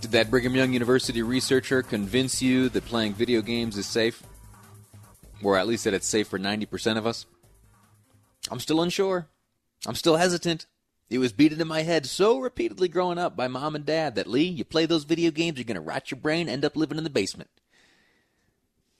Did that Brigham Young University researcher convince you that playing video games is safe? Or at least that it's safe for 90% of us? I'm still unsure. I'm still hesitant. It was beaten in my head so repeatedly growing up by mom and dad that, Lee, you play those video games, you're going to rot your brain, end up living in the basement.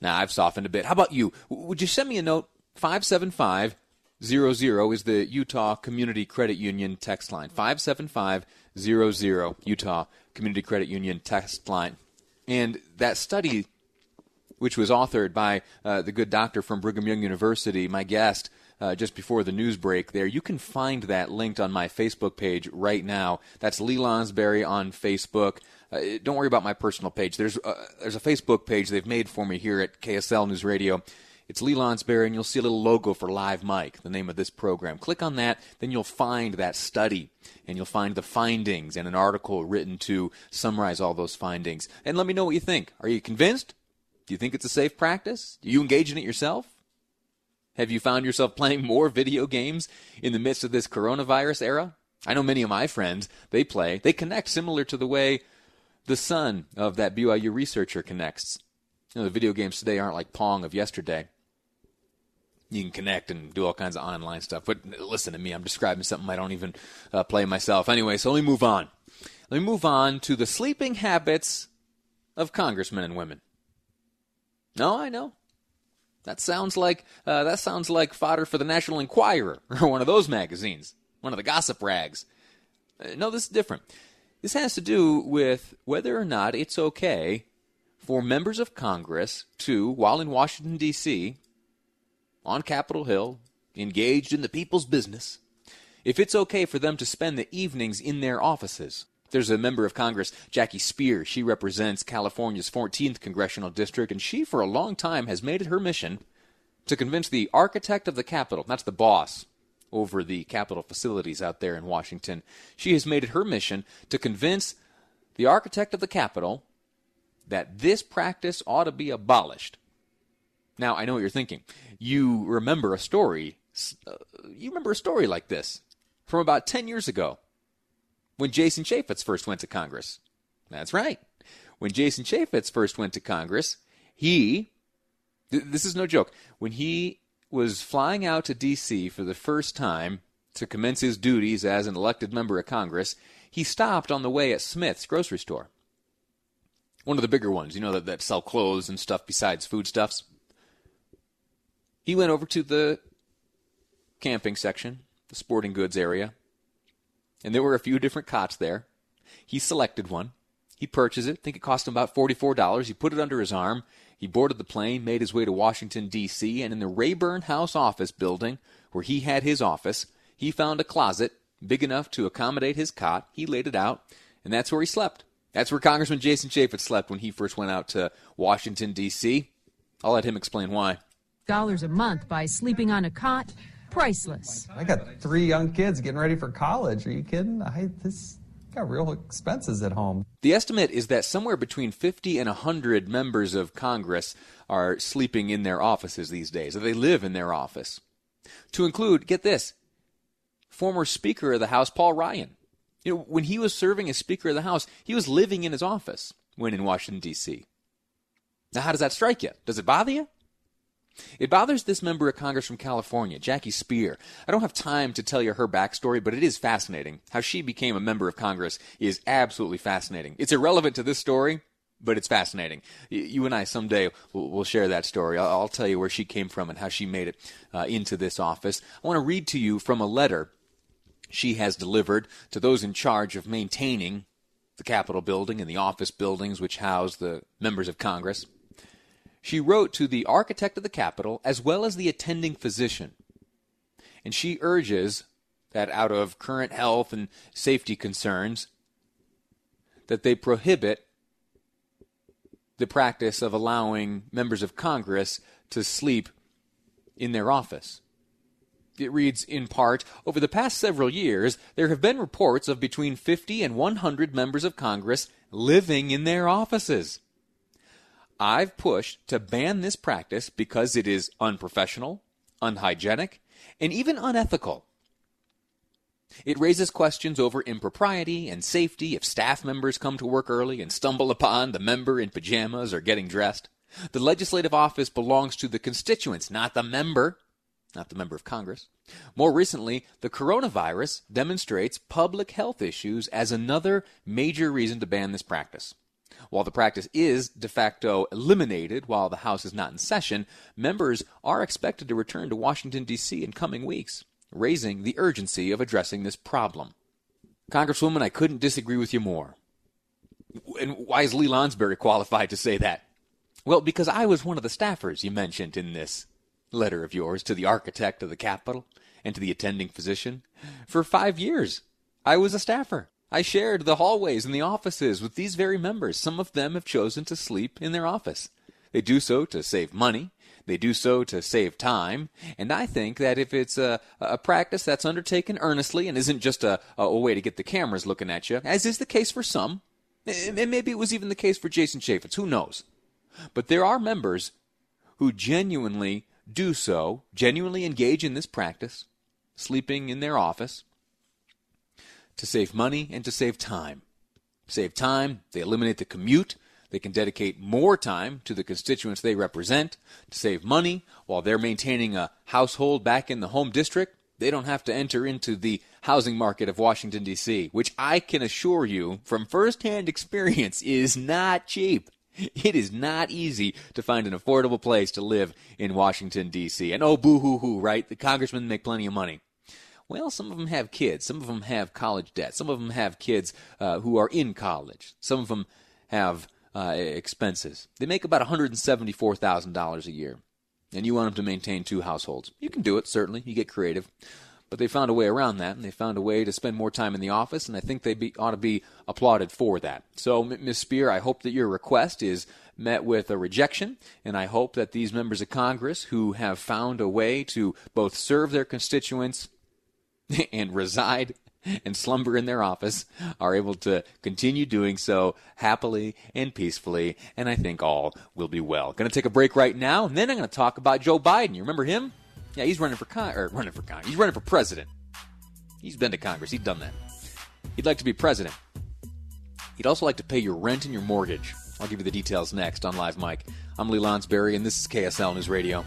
Now, I've softened a bit. How about you? Would you send me a note? 575 00 is the Utah Community Credit Union text line. 575 00 Utah Community Credit Union text line. And that study, which was authored by uh, the good doctor from Brigham Young University, my guest, uh, just before the news break there. You can find that linked on my Facebook page right now. That's Lee Lonsberry on Facebook. Uh, don't worry about my personal page. There's uh, there's a Facebook page they've made for me here at KSL News Radio. It's Lee Lonsberry, and you'll see a little logo for Live Mike, the name of this program. Click on that, then you'll find that study, and you'll find the findings and an article written to summarize all those findings. And let me know what you think. Are you convinced? Do you think it's a safe practice? Do you engage in it yourself? Have you found yourself playing more video games in the midst of this coronavirus era? I know many of my friends, they play, they connect similar to the way the son of that BYU researcher connects. You know, the video games today aren't like Pong of yesterday you can connect and do all kinds of online stuff. But listen to me, I'm describing something I don't even uh, play myself. Anyway, so let me move on. Let me move on to the sleeping habits of congressmen and women. No, I know. That sounds like uh, that sounds like fodder for the National Enquirer or one of those magazines, one of the gossip rags. Uh, no, this is different. This has to do with whether or not it's okay for members of Congress to, while in Washington D.C., on Capitol Hill, engaged in the people's business, if it's okay for them to spend the evenings in their offices. There's a member of Congress, Jackie Speier. She represents California's 14th congressional district, and she, for a long time, has made it her mission to convince the architect of the Capitol, that's the boss over the Capitol facilities out there in Washington, she has made it her mission to convince the architect of the Capitol that this practice ought to be abolished. Now, I know what you're thinking you remember a story. Uh, you remember a story like this from about 10 years ago when Jason Chaffetz first went to Congress. That's right. When Jason Chaffetz first went to Congress, he, th- this is no joke, when he was flying out to D.C. for the first time to commence his duties as an elected member of Congress, he stopped on the way at Smith's grocery store. One of the bigger ones, you know, that, that sell clothes and stuff besides foodstuffs. He went over to the camping section, the sporting goods area, and there were a few different cots there. He selected one. He purchased it. I think it cost him about $44. He put it under his arm. He boarded the plane, made his way to Washington, D.C., and in the Rayburn House office building, where he had his office, he found a closet big enough to accommodate his cot. He laid it out, and that's where he slept. That's where Congressman Jason Chaffetz slept when he first went out to Washington, D.C. I'll let him explain why dollars a month by sleeping on a cot, priceless. I got three young kids getting ready for college. Are you kidding? I this got real expenses at home. The estimate is that somewhere between 50 and 100 members of Congress are sleeping in their offices these days, or they live in their office. To include, get this, former Speaker of the House Paul Ryan. You know, when he was serving as Speaker of the House, he was living in his office when in Washington D.C. Now, how does that strike you? Does it bother you? It bothers this member of Congress from California, Jackie Speier. I don't have time to tell you her backstory, but it is fascinating. How she became a member of Congress is absolutely fascinating. It's irrelevant to this story, but it's fascinating. You and I someday will share that story. I'll, I'll, tell you where she came from and how she made it uh, into this office. I want to read to you from a letter she has delivered to those in charge of maintaining the Capitol building and the office buildings which house the members of Congress. She wrote to the architect of the Capitol as well as the attending physician. And she urges that out of current health and safety concerns, that they prohibit the practice of allowing members of Congress to sleep in their office. It reads in part Over the past several years, there have been reports of between 50 and 100 members of Congress living in their offices. I've pushed to ban this practice because it is unprofessional, unhygienic, and even unethical. It raises questions over impropriety and safety if staff members come to work early and stumble upon the member in pajamas or getting dressed. The legislative office belongs to the constituents, not the member not the member of Congress. More recently, the coronavirus demonstrates public health issues as another major reason to ban this practice. While the practice is de facto eliminated while the House is not in session, members are expected to return to Washington, D.C. in coming weeks, raising the urgency of addressing this problem. Congresswoman, I couldn't disagree with you more. And why is Lee Lonsberry qualified to say that? Well, because I was one of the staffers you mentioned in this letter of yours to the architect of the Capitol and to the attending physician. For five years, I was a staffer. I shared the hallways and the offices with these very members. Some of them have chosen to sleep in their office. They do so to save money. They do so to save time. And I think that if it's a, a practice that's undertaken earnestly and isn't just a, a way to get the cameras looking at you, as is the case for some, and maybe it was even the case for Jason Chaffetz, who knows? But there are members who genuinely do so, genuinely engage in this practice, sleeping in their office, to save money and to save time. Save time, they eliminate the commute, they can dedicate more time to the constituents they represent. To save money, while they're maintaining a household back in the home district, they don't have to enter into the housing market of Washington, D.C., which I can assure you from firsthand experience is not cheap. It is not easy to find an affordable place to live in Washington, D.C. And oh, boo hoo hoo, right? The congressmen make plenty of money. Well, some of them have kids. Some of them have college debt. Some of them have kids uh, who are in college. Some of them have uh, expenses. They make about $174,000 a year. And you want them to maintain two households. You can do it, certainly. You get creative. But they found a way around that, and they found a way to spend more time in the office, and I think they be, ought to be applauded for that. So, Ms. Speier, I hope that your request is met with a rejection, and I hope that these members of Congress who have found a way to both serve their constituents and reside and slumber in their office are able to continue doing so happily and peacefully, and I think all will be well. Going to take a break right now, and then I'm going to talk about Joe Biden. You remember him? Yeah, he's running for con- or running for Congress. He's running for president. He's been to Congress. He's done that. He'd like to be president. He'd also like to pay your rent and your mortgage. I'll give you the details next on Live Mike. I'm Lee Lonsberry, and this is KSL News Radio.